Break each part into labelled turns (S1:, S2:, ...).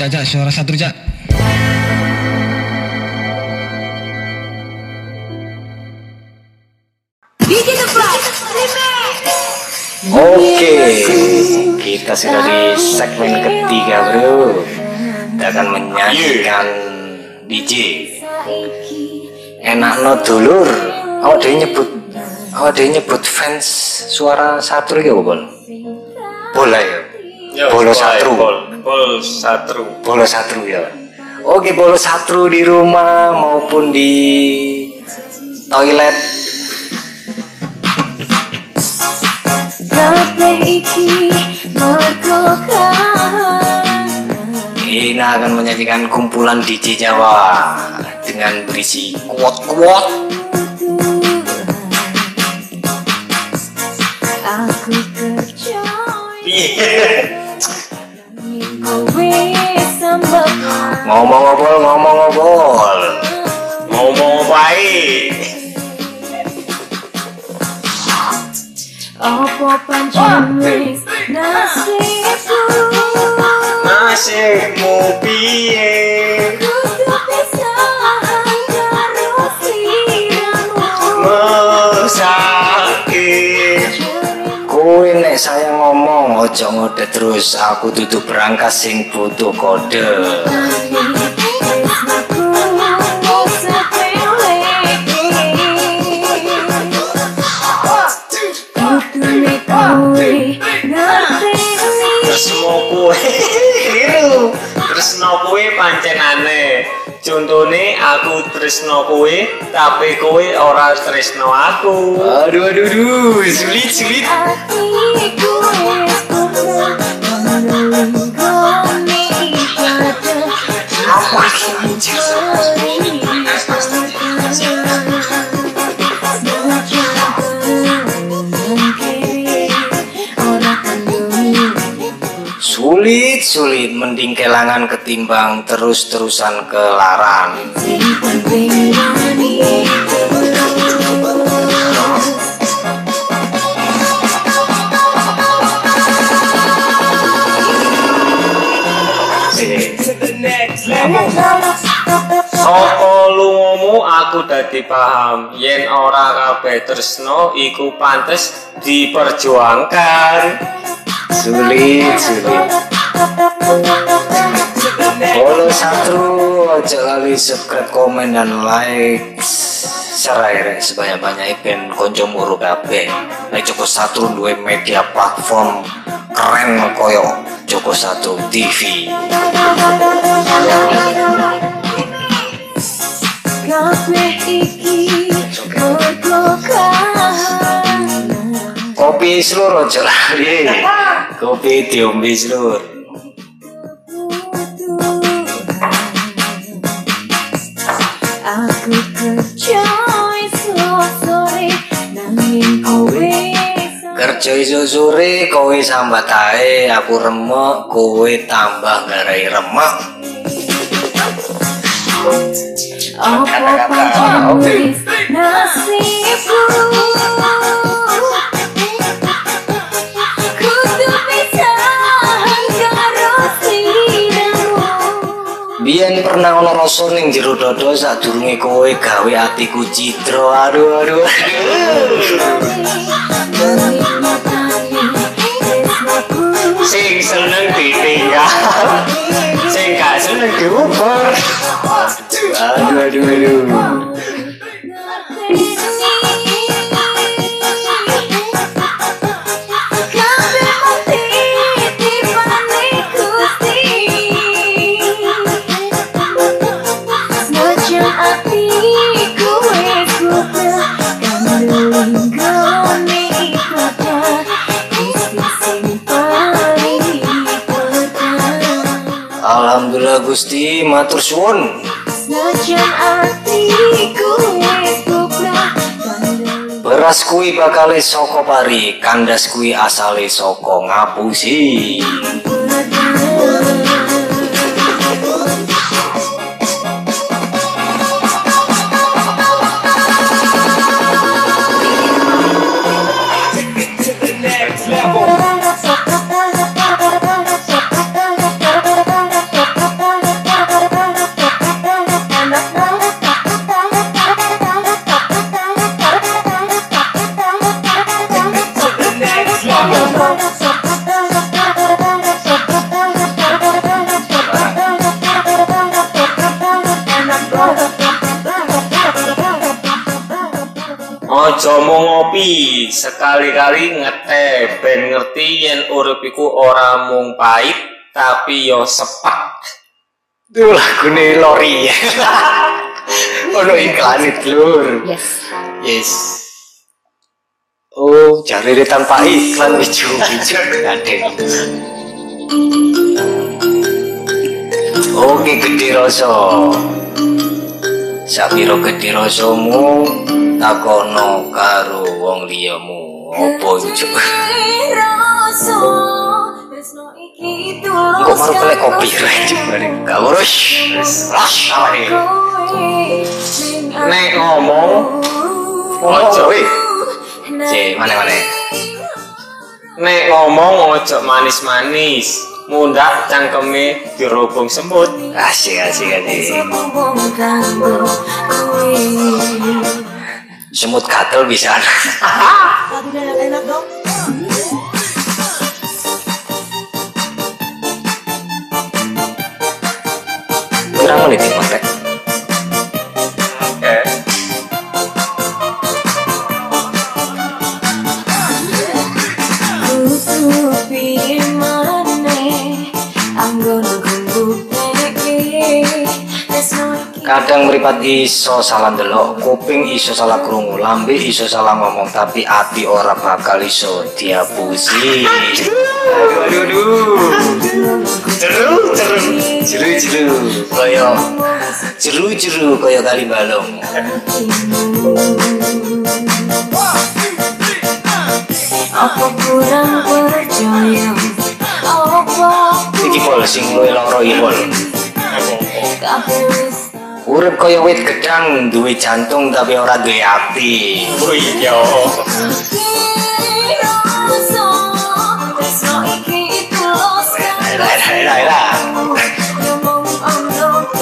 S1: Cak, cak, suara satu, cak.
S2: Oke, kita sudah di segmen ketiga bro. Kita akan menyanyikan DJ. Enak no dulur. Oh dia nyebut, oh dia nyebut fans suara satu ya bol. Bola ya. Bolo satru.
S3: Bol, bol satru.
S2: Bolo satru ya. Oke bolo satru di rumah maupun di toilet Ini akan menyajikan kumpulan DJ Jawa dengan berisi kuat-kuat
S4: Aku percaya
S2: ngomong ngobol ngomong ngobol
S3: Ngomong baik.
S4: Apa pancen wis nasibku
S3: Nasibmu piye?
S4: Kudu pisahan karo sliramu
S3: Mesake.
S2: Kowe nek saya ngomong ojo ngode terus aku tutup berangkas sing butuh kode
S3: kowe keliru. Tresno kowe pancen aneh. Contone aku tresno kowe, tapi kowe ora tresno aku.
S2: Aduh aduh aduh sulit sulit
S4: Apa sih
S2: mending kelangan ketimbang terus-terusan kelaran.
S3: Saka lungamu? Aku dadi paham. Yen ora kabeh tresno iku pantes diperjuangkan.
S2: Sulit sulit satu ojo lali subscribe komen dan like. Serai sebanyak-banyak ben. Konco muru kabeh. Nek Joko satu duwe media platform keren koyo Joko satu TV kopi seluruh ojo lali. Kopi diombe seluruh kerja iso sore kowe sambat ae aku remek kowe tambah garai remek.
S4: Apa pancen nasibku
S2: Biyen pernah ono rasa ning jero dodo sadurunge kowe gawe atiku citro aduh aduh.
S3: Sing seneng ditinggal, sing gak seneng diuber.
S2: aduh aduh aduh Alhamdulillah Gusti matur suwun. Beras kuwi bakale saka pari kandas kuwi asale saka ngapusi
S3: Ojo mau ngopi, sekali-kali ngeteh ben ngerti yen urip iku ora mung pahit tapi yo sepak.
S2: Itu lagune lori. Ono iklan itu lur.
S4: Yes.
S2: Yes. Oh, jare tanpa iklan ijo ijo ngene. Oke gede rasa. Sakira gede rasamu takono karo wong liyamu apa ijo. Kok mau kalah kopi lagi? gak urus. rush, rush.
S3: Nek ngomong,
S2: ngomong, Si, mana-mana?
S3: nek ngomong ojo manis-manis. Mundak cangkeme dirobong semut.
S2: Asik asik asik. Semut gatel bisa. Berapa Meripat iso salah delok, kuping iso salah krungu, lambe iso salah ngomong, tapi ati ora bakal iso diapusi. Aduh, aduh, aduh. Jeru, jeru, jeru, jeru, koyo jeru, jeru, koyo kali balong.
S4: Apa kurang percaya Apa
S2: Iki pol sing luwe loro iki pol.
S4: kabeh
S2: Urip koyo wit gedang, duwe jantung tapi ora duwe ati.
S3: Oh iya.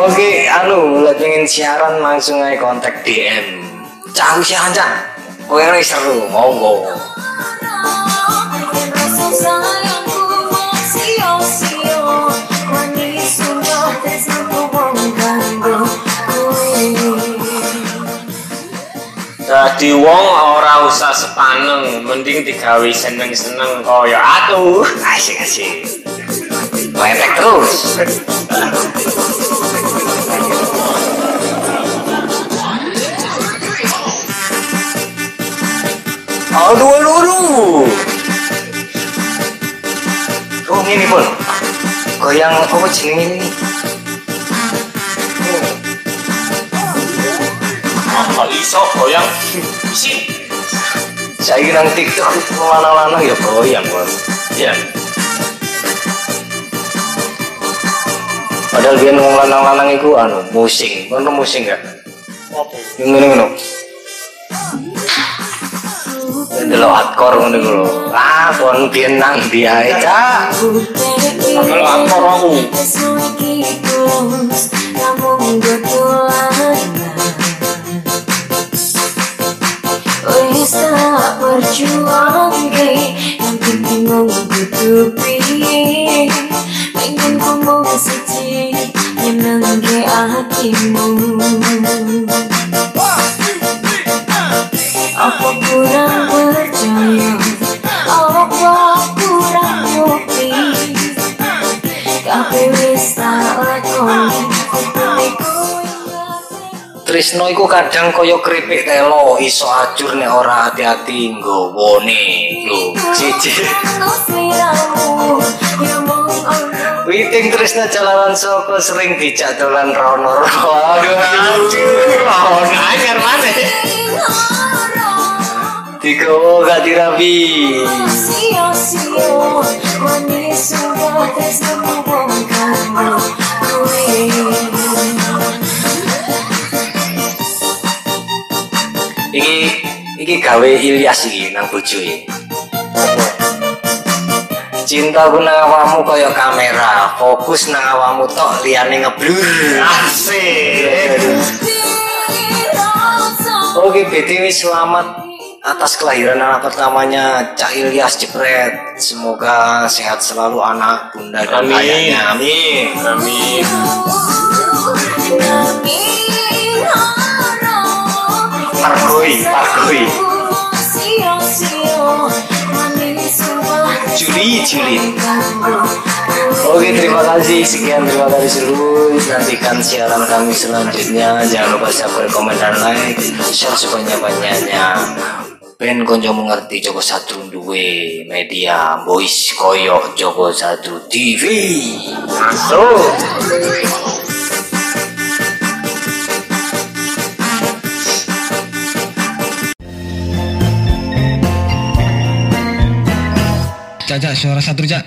S2: Oke, anu, lagi pengen siaran langsung aja kontak DM. Cang siaran cang. Kowe seru, monggo.
S3: Dadi wong ora usah sepaneng, mending digawe seneng-seneng kaya aku.
S2: Asik asik. Lepek terus. Aduh, aduh. Oh, ini pun. Goyang apa jenenge ini?
S3: Iso goyang? Sih.
S2: Saya kira nang TikTok lanang-lanang ya goyang, Bang. Iya. Padahal dia ngomong lanang-lanang itu anu musing, kan musing gak? Ngene ngono. Delok hardcore ngono iku lho. Ah, kon biyen nang ndi ae, Cak.
S3: Kalau aktor aku.
S4: Berjuang yang penting mau tutupi pengen ngomong siji nyeneng ke hatimu. Apa kurang percaya? Apa kurang bukti kabeh wis tak lakoni
S2: Trisno iku kadang kaya keripik telo iso ajur nek ora hati-hati nggowone lho. Siji. Witing Trisno jalanan soko sering dijak dolan rono. Aduh, aduh.
S3: Oh, anyar mana?
S2: Digowo gak dirapi. Gawe Ilyas iki nang bojoe. Cintaku nang awakmu kaya kamera, fokus nang awakmu tok liyane ngeblur.
S3: Asik.
S2: Oke, BTW selamat atas kelahiran anak pertamanya Cak Ilyas Jepret. Semoga sehat selalu anak, bunda dan
S4: Amin.
S2: ayahnya. Amin.
S4: Amin. Parkoi, parkoi.
S2: Juli, Juli. Oke, terima kasih. Sekian terima kasih seluruh. Nantikan siaran kami selanjutnya. Jangan lupa subscribe, komen, dan like. Share sebanyak-banyaknya. Ben konco mengerti Joko Satu duwe media boys koyo Joko Satu TV.
S4: Masuk.
S5: Cak, cak, suara satu, cak.